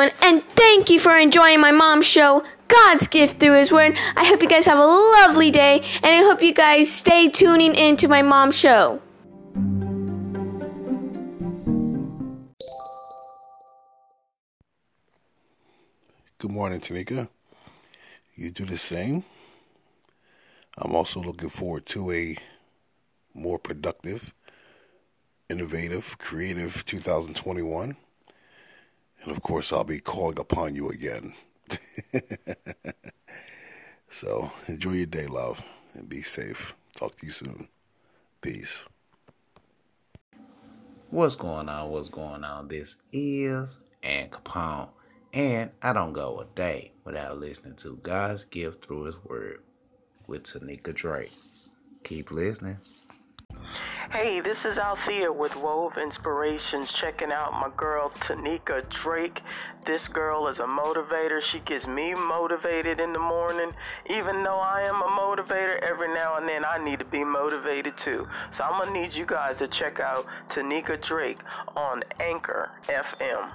everyone, and thank you for enjoying my mom's show, God's Gift Through His Word. I hope you guys have a lovely day, and I hope you guys stay tuning into my mom's show. Good morning, Tanika. You do the same. I'm also looking forward to a more productive, innovative, creative 2021. And of course, I'll be calling upon you again. so enjoy your day, love, and be safe. Talk to you soon. Peace. What's going on? What's going on? This is Ann Capone. And I don't go a day without listening to God's gift through His Word with Tanika Drake. Keep listening. Hey, this is Althea with Wove Inspirations, checking out my girl Tanika Drake. This girl is a motivator. She gets me motivated in the morning. Even though I am a motivator, every now and then I need to be motivated too. So I'm gonna need you guys to check out Tanika Drake on Anchor FM.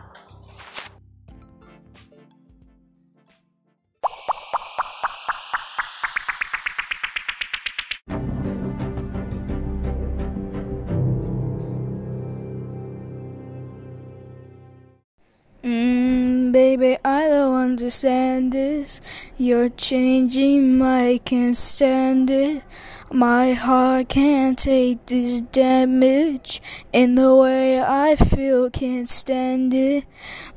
Baby, I don't understand this. You're changing, I can't stand it. My heart can't take this damage. And the way I feel, can't stand it.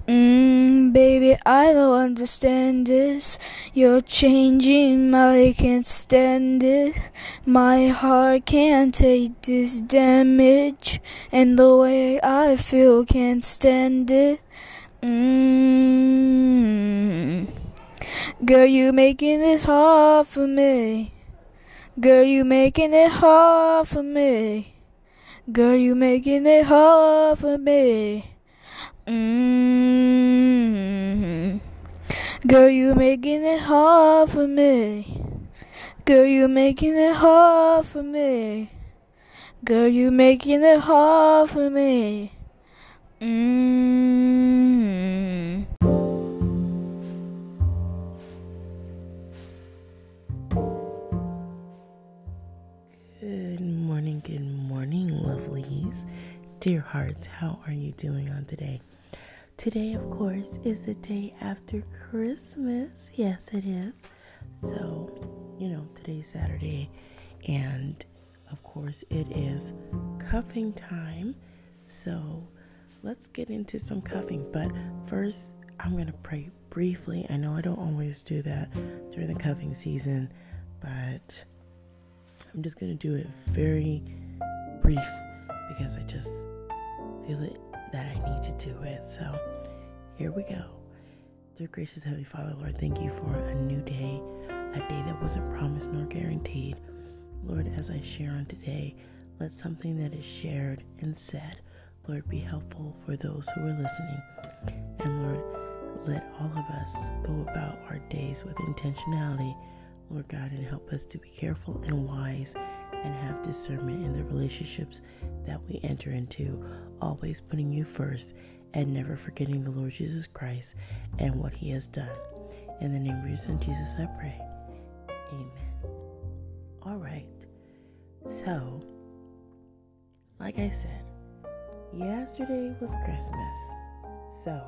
Mm, baby, I don't understand this. You're changing, I can't stand it. My heart can't take this damage. And the way I feel, can't stand it. Mm. Girl, you making this hard for me. Girl, you making it hard for me. Girl, you making it hard for me. Mm. Girl, you making it hard for me. Girl, you making it hard for me. Girl, you making it hard for me. Mm. Dear hearts, how are you doing on today? Today, of course, is the day after Christmas. Yes, it is. So, you know, today's Saturday, and of course, it is cuffing time. So, let's get into some cuffing. But first, I'm going to pray briefly. I know I don't always do that during the cuffing season, but I'm just going to do it very brief because I just feel it that I need to do it. So here we go. Dear gracious Heavenly Father, Lord, thank you for a new day, a day that wasn't promised nor guaranteed. Lord, as I share on today, let something that is shared and said, Lord, be helpful for those who are listening. And Lord, let all of us go about our days with intentionality, Lord God, and help us to be careful and wise and have discernment in the relationships that we enter into, always putting you first and never forgetting the Lord Jesus Christ and what he has done. In the name of your son Jesus, I pray. Amen. All right. So, like I said, yesterday was Christmas. So,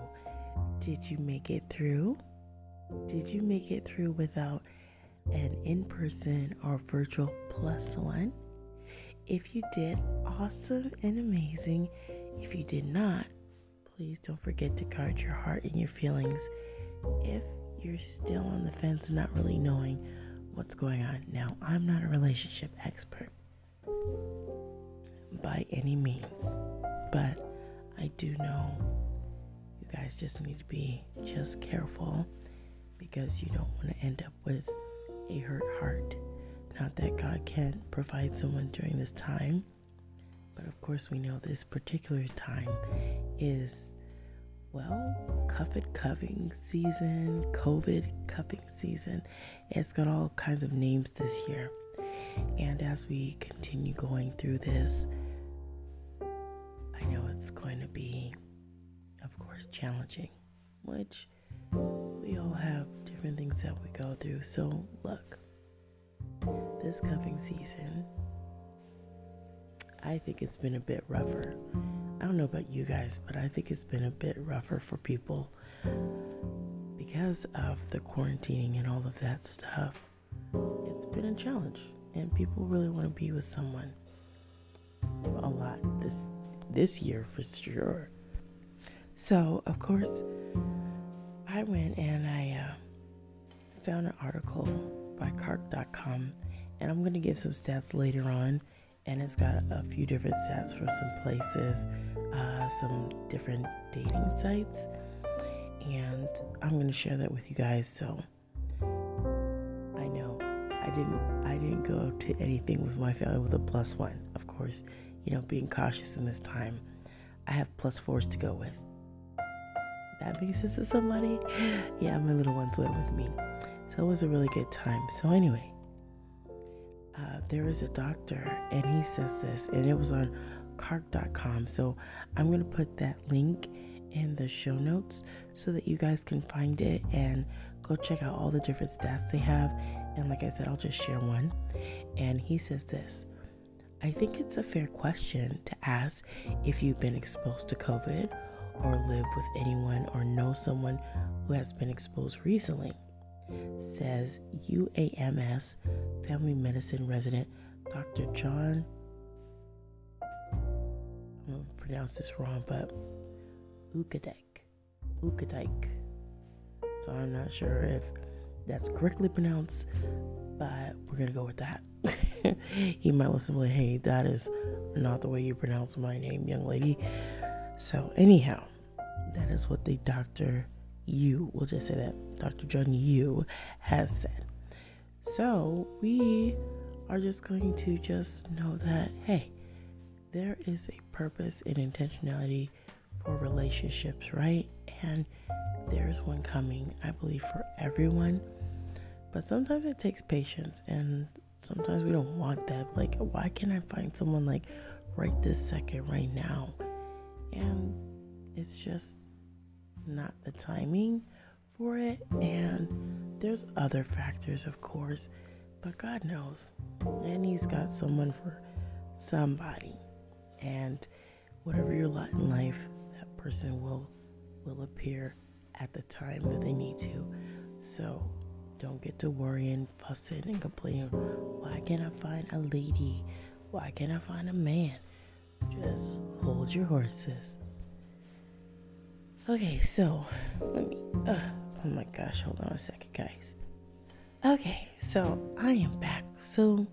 did you make it through? Did you make it through without an in person or virtual plus one? If you did, awesome and amazing. If you did not, please don't forget to guard your heart and your feelings. If you're still on the fence, and not really knowing what's going on. Now, I'm not a relationship expert by any means, but I do know you guys just need to be just careful because you don't want to end up with a hurt heart. Not that God can't provide someone during this time, but of course, we know this particular time is, well, COVID cuffing season, COVID cuffing season. It's got all kinds of names this year. And as we continue going through this, I know it's going to be, of course, challenging, which we all have different things that we go through. So, look, this cuffing season, I think it's been a bit rougher. I don't know about you guys, but I think it's been a bit rougher for people because of the quarantining and all of that stuff. It's been a challenge, and people really want to be with someone a lot this this year for sure. So, of course, I went and I uh, found an article by Kark.com, and I'm going to give some stats later on. And it's got a few different stats for some places, uh, some different dating sites, and I'm going to share that with you guys. So I know I didn't I didn't go to anything with my family with a plus one. Of course, you know, being cautious in this time. I have plus fours to go with. That sense to somebody? Yeah, my little ones went with me. So it was a really good time. So, anyway, uh, there is a doctor and he says this, and it was on kark.com. So, I'm going to put that link in the show notes so that you guys can find it and go check out all the different stats they have. And, like I said, I'll just share one. And he says this I think it's a fair question to ask if you've been exposed to COVID or live with anyone or know someone who has been exposed recently, says UAMS family medicine resident Dr. John. I'm going to pronounce this wrong, but Ukadike. Ukadike. So I'm not sure if that's correctly pronounced, but we're going to go with that. he might listen like, hey, that is not the way you pronounce my name, young lady. So, anyhow, that is what the Dr. Yu, we'll just say that Dr. John Yu has said. So, we are just going to just know that, hey, there is a purpose and intentionality for relationships, right? And there's one coming, I believe, for everyone. But sometimes it takes patience, and sometimes we don't want that. Like, why can't I find someone like right this second, right now? And it's just not the timing for it. And there's other factors, of course, but God knows. And He's got someone for somebody. And whatever your lot in life, that person will will appear at the time that they need to. So don't get to worrying, fussing, and complaining. Why can't I find a lady? Why can't I find a man? Just hold your horses. Okay, so let me. Uh, oh my gosh, hold on a second, guys. Okay, so I am back. So,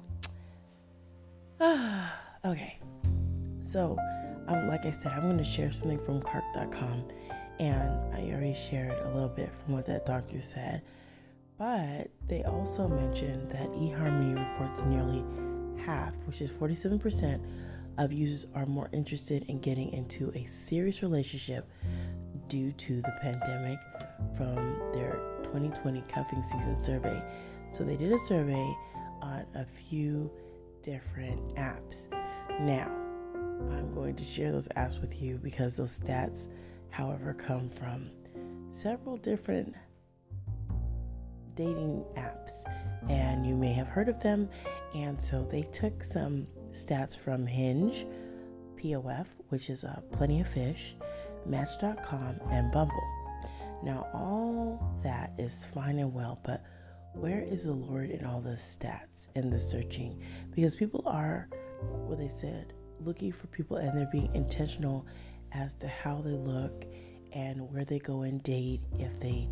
uh, okay, so um, like I said, I'm going to share something from Kark.com, and I already shared a little bit from what that doctor said. But they also mentioned that eHarmony reports nearly half, which is 47%, of users are more interested in getting into a serious relationship due to the pandemic from their 2020 cuffing season survey. So they did a survey on a few different apps. Now, I'm going to share those apps with you because those stats, however, come from several different dating apps, and you may have heard of them. And so they took some stats from Hinge, POF, which is uh, Plenty of Fish, Match.com, and Bumble. Now, all that is fine and well, but where is the Lord in all the stats and the searching? Because people are, what they said, looking for people and they're being intentional as to how they look and where they go and date if they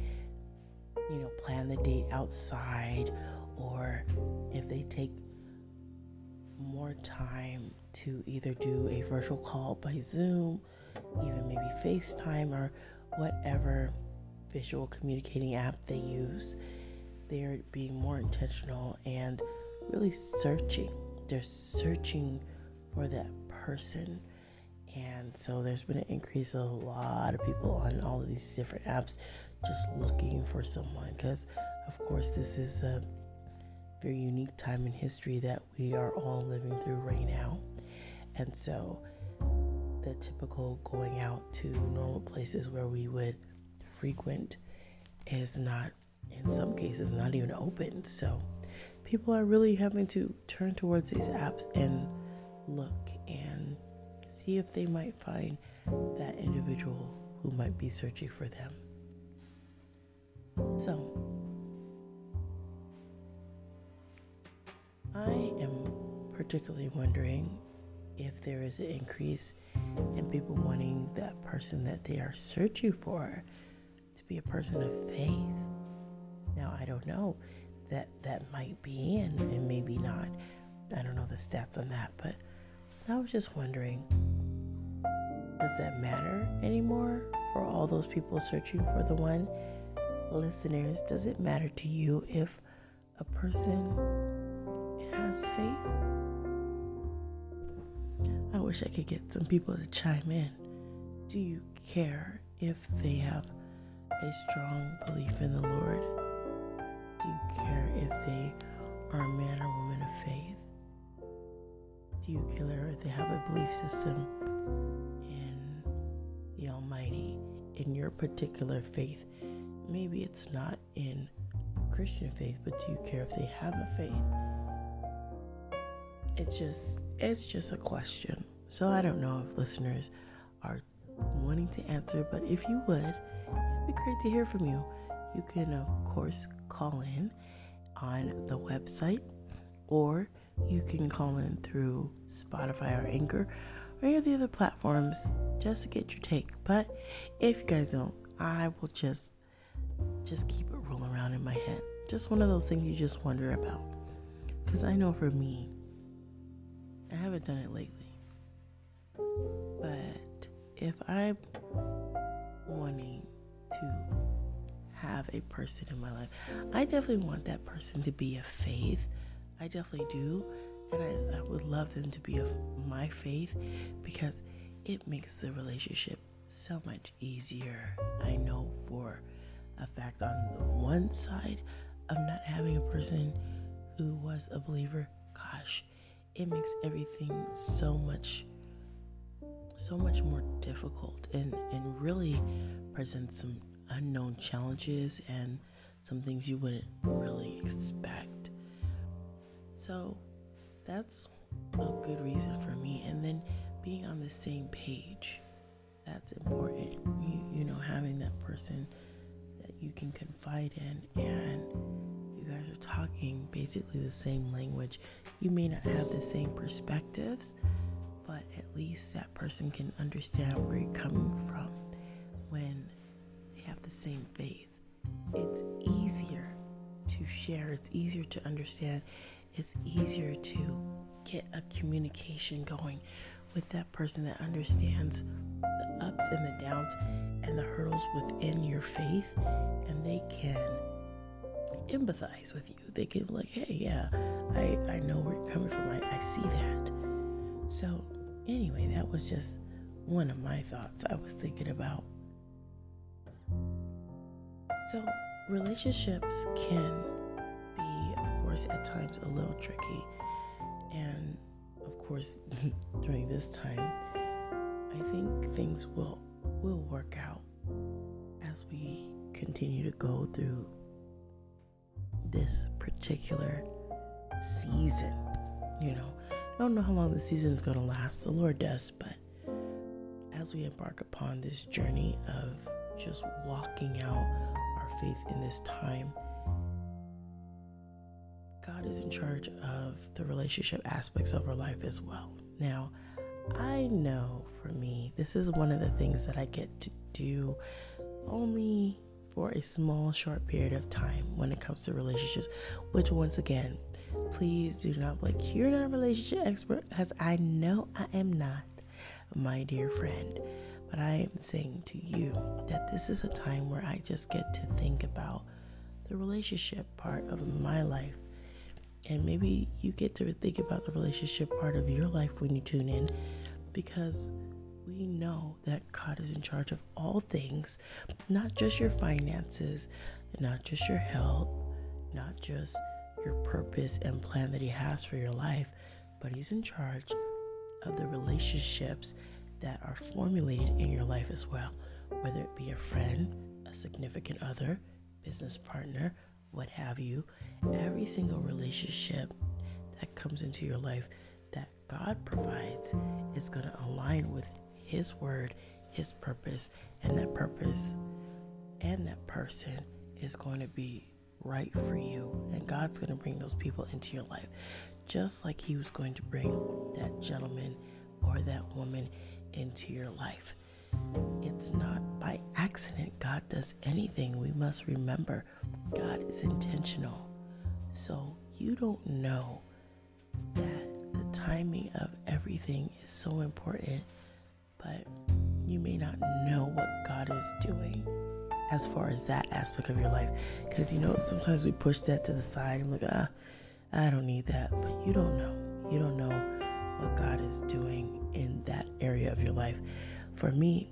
you know plan the date outside or if they take more time to either do a virtual call by Zoom, even maybe FaceTime or whatever visual communicating app they use. They're being more intentional and really searching. They're searching for that person. And so there's been an increase of a lot of people on all of these different apps just looking for someone because, of course, this is a very unique time in history that we are all living through right now. And so the typical going out to normal places where we would frequent is not, in some cases, not even open. So people are really having to turn towards these apps and look and see if they might find that individual who might be searching for them. So, I am particularly wondering if there is an increase in people wanting that person that they are searching for to be a person of faith. Now, I don't know that that might be and, and maybe not. I don't know the stats on that, but I was just wondering does that matter anymore for all those people searching for the one? Listeners, does it matter to you if a person has faith? Wish I could get some people to chime in. Do you care if they have a strong belief in the Lord? Do you care if they are a man or woman of faith? Do you care if they have a belief system in the Almighty, in your particular faith? Maybe it's not in Christian faith, but do you care if they have a faith? It's just it's just a question. So I don't know if listeners are wanting to answer, but if you would, it'd be great to hear from you. You can of course call in on the website or you can call in through Spotify or Anchor or any of the other platforms just to get your take. But if you guys don't, I will just just keep it rolling around in my head. Just one of those things you just wonder about. Because I know for me, I haven't done it lately. If I'm wanting to have a person in my life, I definitely want that person to be of faith. I definitely do. And I, I would love them to be of my faith because it makes the relationship so much easier. I know for a fact on the one side of not having a person who was a believer, gosh, it makes everything so much so much more difficult and and really presents some unknown challenges and some things you wouldn't really expect. So that's a good reason for me and then being on the same page that's important you, you know having that person that you can confide in and you guys are talking basically the same language. You may not have the same perspectives, least that person can understand where you're coming from when they have the same faith. It's easier to share, it's easier to understand, it's easier to get a communication going with that person that understands the ups and the downs and the hurdles within your faith, and they can empathize with you. They can be like, hey, yeah, I, I know where you're coming from. I, I see that. So, anyway, that was just one of my thoughts I was thinking about. So, relationships can be, of course, at times a little tricky. And, of course, during this time, I think things will will work out as we continue to go through this particular season. You know, I don't know how long the season is going to last, the Lord does, but as we embark upon this journey of just walking out our faith in this time, God is in charge of the relationship aspects of our life as well. Now, I know for me, this is one of the things that I get to do only for a small, short period of time when it comes to relationships, which, once again, please do not like you're not a relationship expert, as I know I am not, my dear friend. But I am saying to you that this is a time where I just get to think about the relationship part of my life. And maybe you get to think about the relationship part of your life when you tune in because we know that God is in charge of all things, not just your finances, not just your health, not just your purpose and plan that He has for your life, but He's in charge of the relationships that are formulated in your life as well, whether it be a friend, a significant other, business partner, what have you. Every single relationship that comes into your life that God provides is going to align with His word, His purpose, and that purpose and that person is going to be right for you. And God's going to bring those people into your life, just like He was going to bring that gentleman or that woman into your life. It's not by accident God does anything. We must remember God is intentional. So you don't know that the timing of everything is so important, but you may not know what God is doing as far as that aspect of your life. Because you know, sometimes we push that to the side and like, ah, I don't need that. But you don't know. You don't know what God is doing in that area of your life. For me,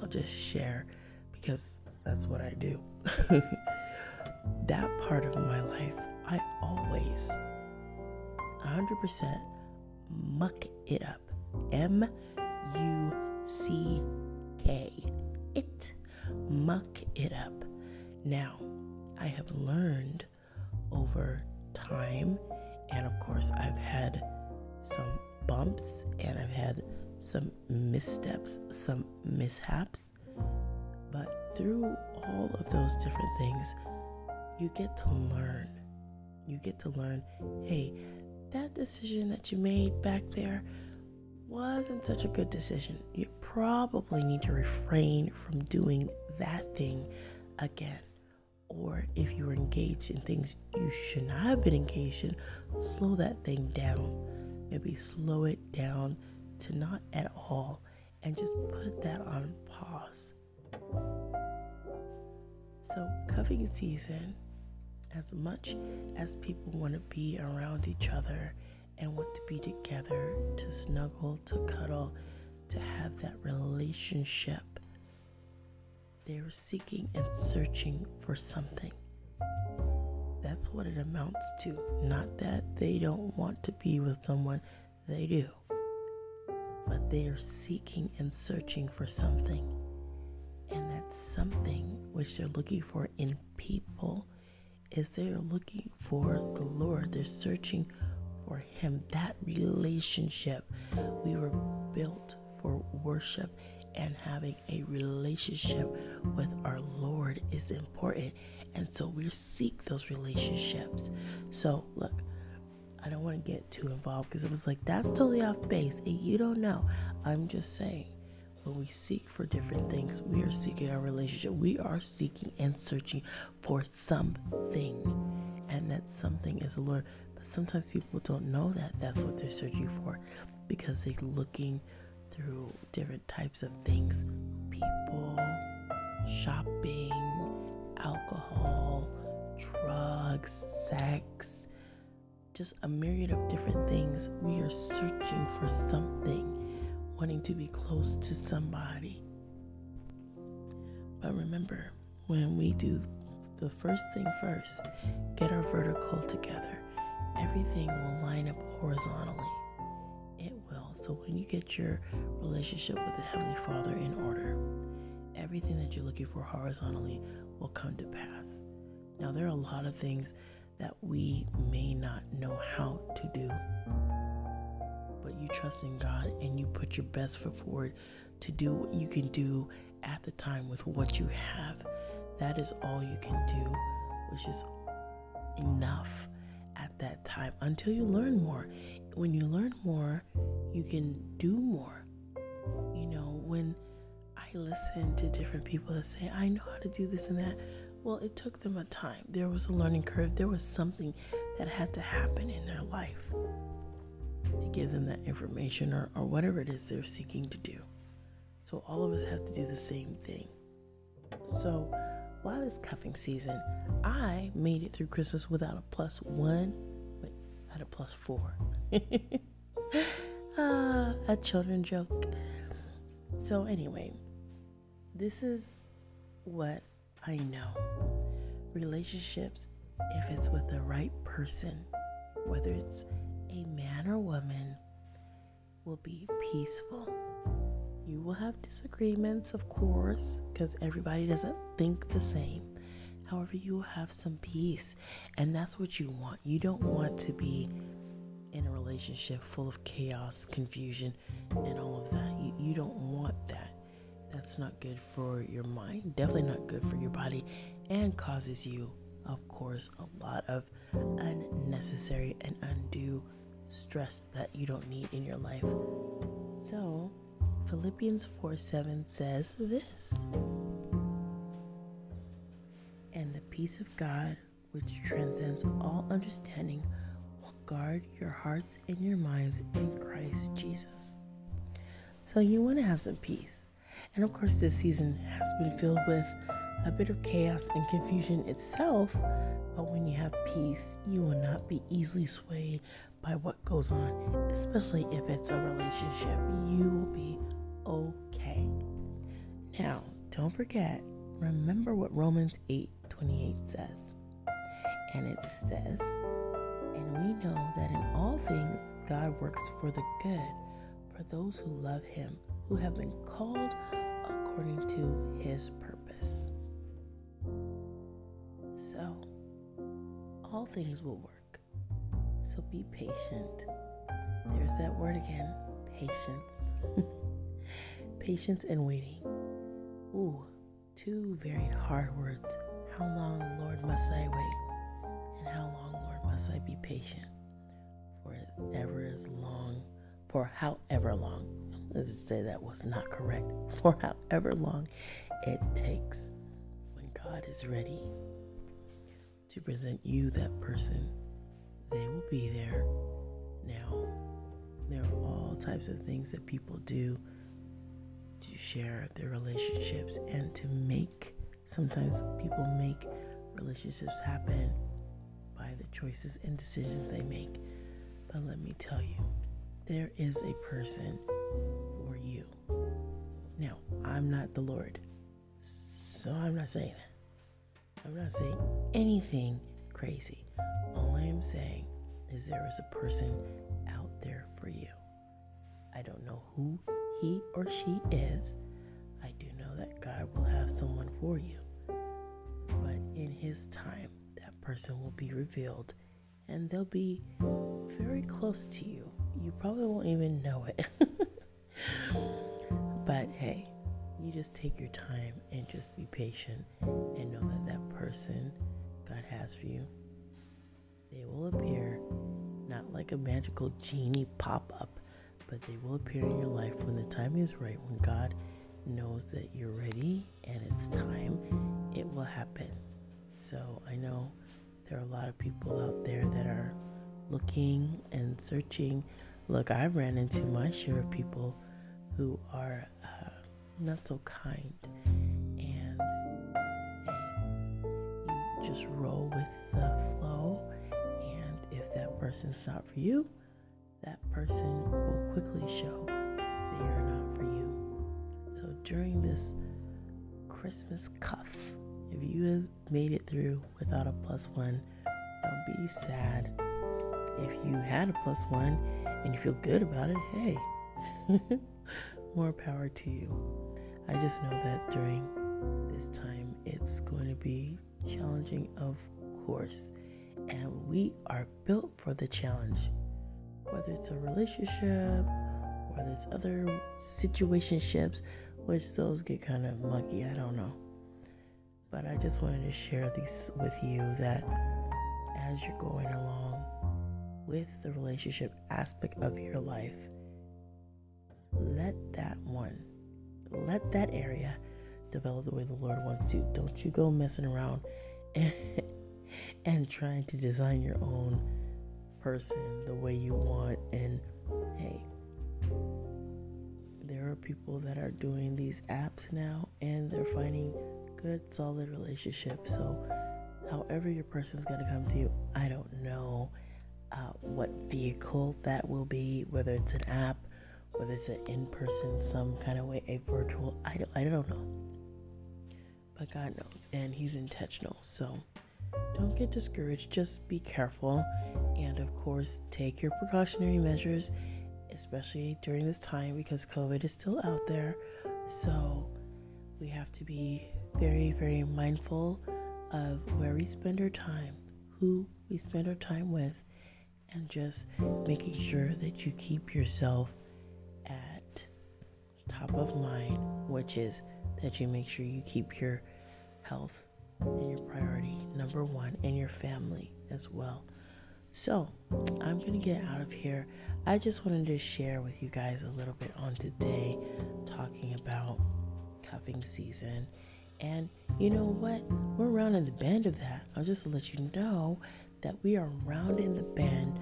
I'll just share because that's what I do. that part of my life, I always 100% muck it up. M U C K. It. Muck it up. Now, I have learned over time, and of course, I've had some bumps and I've had some missteps, some mishaps. But through all of those different things, you get to learn. You get to learn hey, that decision that you made back there wasn't such a good decision. You probably need to refrain from doing that thing again. Or if you were engaged in things you should not have been engaged in, slow that thing down maybe slow it down to not at all and just put that on pause. So, cuffing season, as much as people want to be around each other and want to be together, to snuggle, to cuddle, to have that relationship, they're seeking and searching for something. That's what it amounts to. Not that they don't want to be with someone, they do. But they are seeking and searching for something. And that something which they're looking for in people is they're looking for the Lord. They're searching for Him. That relationship. We were built for worship and having a relationship with our Lord is important. And so we seek those relationships. So, look, I don't want to get too involved because it was like, that's totally off base. And you don't know. I'm just saying, when we seek for different things, we are seeking our relationship. We are seeking and searching for something. And that something is the Lord. Sometimes people don't know that that's what they're searching for because they're looking through different types of things people, shopping, alcohol, drugs, sex, just a myriad of different things. We are searching for something, wanting to be close to somebody. But remember, when we do the first thing first, get our vertical together, everything will line up horizontally. It will. So when you get your relationship with the Heavenly Father in order, everything that you're looking for horizontally will come to pass. Now, there are a lot of things that we may not know how to do, but you trust in God and you put your best foot forward to do what you can do at the time with what you have. That is all you can do, which is enough at that time until you learn more. When you learn more, you can do more. You know, when I listen to different people that say, I know how to do this and that. Well, it took them a time. There was a learning curve. There was something that had to happen in their life to give them that information or, or whatever it is they're seeking to do. So all of us have to do the same thing. So while it's cuffing season, I made it through Christmas without a plus one, but had a plus four. ah, a children joke. So anyway, this is what I know. Relationships, if it's with the right person, whether it's a man or woman, will be peaceful. You will have disagreements, of course, because everybody doesn't think the same. However, you will have some peace, and that's what you want. You don't want to be in a relationship full of chaos, confusion, and all of that. You, you don't want that. That's not good for your mind, definitely not good for your body, and causes you, of course, a lot of unnecessary and undue stress that you don't need in your life. So, Philippians 4 7 says this And the peace of God, which transcends all understanding, will guard your hearts and your minds in Christ Jesus. So, you want to have some peace. And of course, this season has been filled with a bit of chaos and confusion itself, but when you have peace, you will not be easily swayed by what goes on, especially if it's a relationship. You will be okay. Now, don't forget, remember what Romans 8 28 says. And it says, And we know that in all things God works for the good for those who love Him, who have been called according to His purpose. So, all things will work. So be patient. There's that word again patience. patience and waiting. Ooh, two very hard words. How long, Lord, must I wait? And how long, Lord, must I be patient? For ever as long, for however long, let's just say that was not correct, for however long it takes when God is ready to present you that person, they will be there. Now, there are all types of things that people do to share their relationships and to make sometimes people make relationships happen by the choices and decisions they make. But let me tell you, there is a person for you. Now, I'm not the Lord, so I'm not saying that. I'm not saying anything crazy. All I am saying is there is a person out there for you. I don't know who he or she is, I do know that God will have someone for you. But in His time, that person will be revealed and they'll be very close to you. You probably won't even know it. but hey, you just take your time and just be patient and know that that person God has for you, they will appear not like a magical genie pop up but they will appear in your life when the time is right, when God knows that you're ready and it's time, it will happen. So I know there are a lot of people out there that are looking and searching. Look, I've ran into my share of people who are uh, not so kind. And hey, you just roll with the flow. And if that person's not for you, that person will quickly show they are not for you. So during this Christmas cuff, if you have made it through without a plus one, don't be sad. If you had a plus one and you feel good about it, hey, more power to you. I just know that during this time it's going to be challenging, of course, and we are built for the challenge whether it's a relationship, whether it's other situationships, which those get kind of mucky, I don't know. But I just wanted to share these with you that as you're going along with the relationship aspect of your life, let that one let that area develop the way the Lord wants you. Don't you go messing around and, and trying to design your own person the way you want. And hey, there are people that are doing these apps now and they're finding good, solid relationships. So, however, your person's going to come to you, I don't know uh, what vehicle that will be, whether it's an app, whether it's an in person, some kind of way, a virtual, I don't, I don't know. But God knows, and He's intentional. So, don't get discouraged, just be careful, and of course, take your precautionary measures especially during this time because COVID is still out there. So we have to be very, very mindful of where we spend our time, who we spend our time with, and just making sure that you keep yourself at top of mind, which is that you make sure you keep your health and your priority number one and your family as well. So, I'm going to get out of here. I just wanted to share with you guys a little bit on today, talking about cuffing season. And you know what? We're rounding the bend of that. I'll just let you know that we are rounding the bend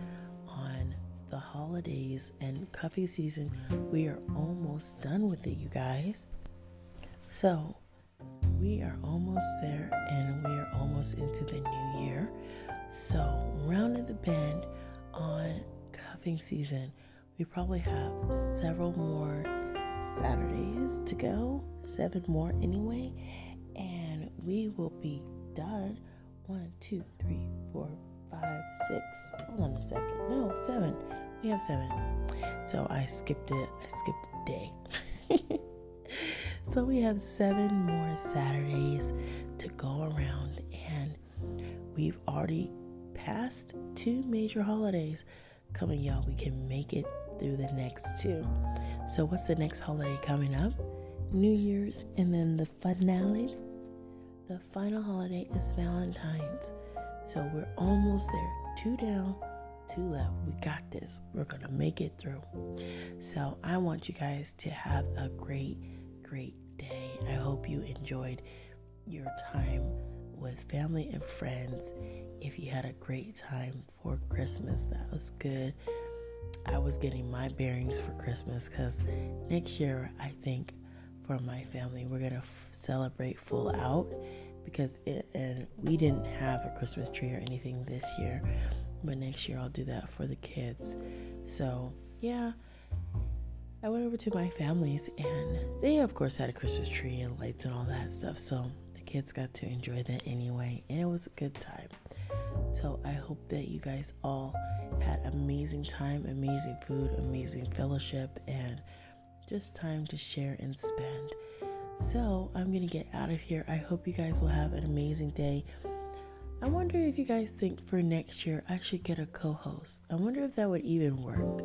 on the holidays and cuffing season. We are almost done with it, you guys. So, we are almost there and we are almost into the new year. So, rounding the bend on cuffing season, we probably have several more Saturdays to go, seven more anyway, and we will be done. One, two, three, four, five, six. Hold on a second. No, seven. We have seven. So I skipped it. I skipped a day. so we have seven more Saturdays to go around, we've already passed two major holidays coming, y'all. We can make it through the next two. So, what's the next holiday coming up? New Year's, and then the finale. The final holiday is Valentine's. So, we're almost there. Two down, two left. We got this. We're going to make it through. So, I want you guys to have a great, great day. I hope you enjoyed your time with family and friends if you had a great time for Christmas. That was good. I was getting my bearings for Christmas because next year, I think for my family, we're going to f- celebrate full out because it, and we didn't have a Christmas tree or anything this year, but next year I'll do that for the kids. So, yeah. I went over to my family's and they of course had a Christmas tree and lights and all that stuff. So kids got to enjoy that anyway and it was a good time. So I hope that you guys all had amazing time, amazing food, amazing fellowship, and just time to share and spend. So I'm gonna get out of here. I hope you guys will have an amazing day. I wonder if you guys think for next year I should get a co host. I wonder if that would even work.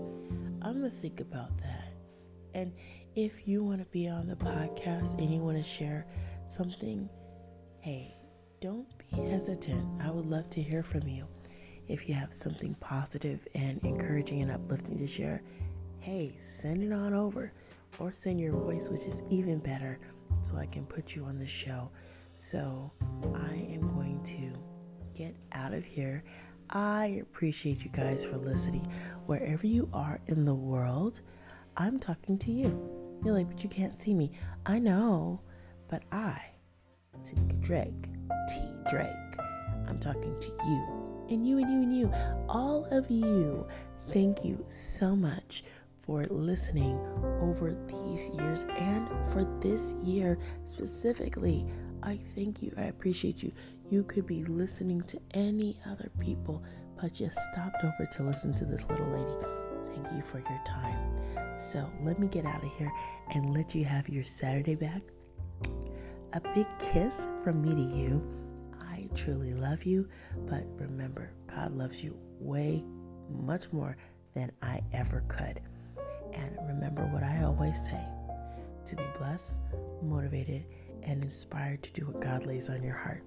I'm gonna think about that. And if you want to be on the podcast and you want to share something, hey, don't be hesitant. I would love to hear from you. If you have something positive and encouraging and uplifting to share, hey, send it on over or send your voice, which is even better, so I can put you on the show. So I am going to get out of here. I appreciate you guys for listening. Wherever you are in the world, I'm talking to you. You're like, but you can't see me. I know, but I, Tanika Drake, T Drake, I'm talking to you and you and you and you, all of you, thank you so much for listening over these years and for this year specifically. I thank you. I appreciate you. You could be listening to any other people, but you stopped over to listen to this little lady. Thank you for your time. So let me get out of here and let you have your Saturday back. A big kiss from me to you I truly love you, but remember, God loves you way much more than I ever could. And remember what I always say to be blessed, motivated, and inspired to do what God lays on your heart.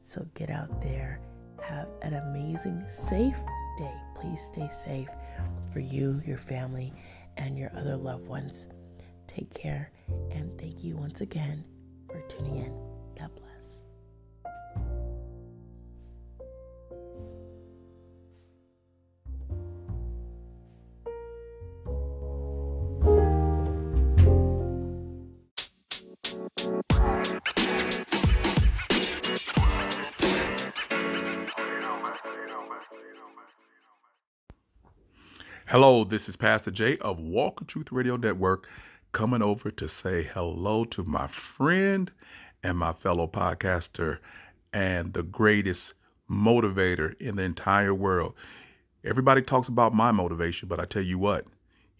So get out there, have an amazing, safe day. Please stay safe for you, your family, and your other loved ones. Take care, and thank you once again for tuning in. God bless. Hello, this is Pastor Jay of Walk of Truth Radio Network coming over to say hello to my friend and my fellow podcaster and the greatest motivator in the entire world. Everybody talks about my motivation, but I tell you what,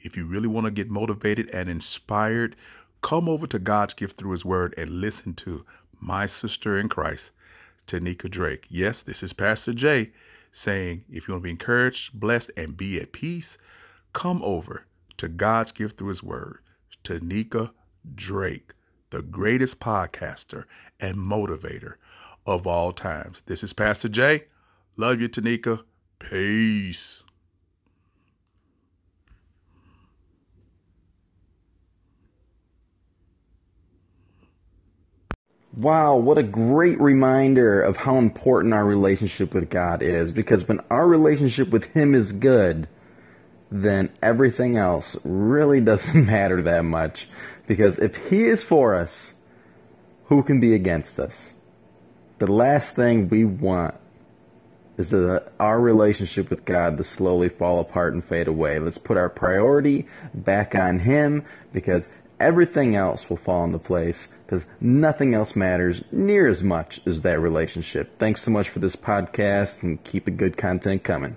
if you really want to get motivated and inspired, come over to God's gift through His Word and listen to my sister in Christ, Tanika Drake. Yes, this is Pastor Jay saying, if you want to be encouraged, blessed, and be at peace, come over to God's gift through His Word. Tanika Drake, the greatest podcaster and motivator of all times. This is Pastor Jay. Love you, Tanika. Peace. Wow, what a great reminder of how important our relationship with God is. Because when our relationship with Him is good, then everything else really doesn't matter that much. Because if He is for us, who can be against us? The last thing we want is that our relationship with God to slowly fall apart and fade away. Let's put our priority back on Him because everything else will fall into place because nothing else matters near as much as that relationship. Thanks so much for this podcast and keep the good content coming.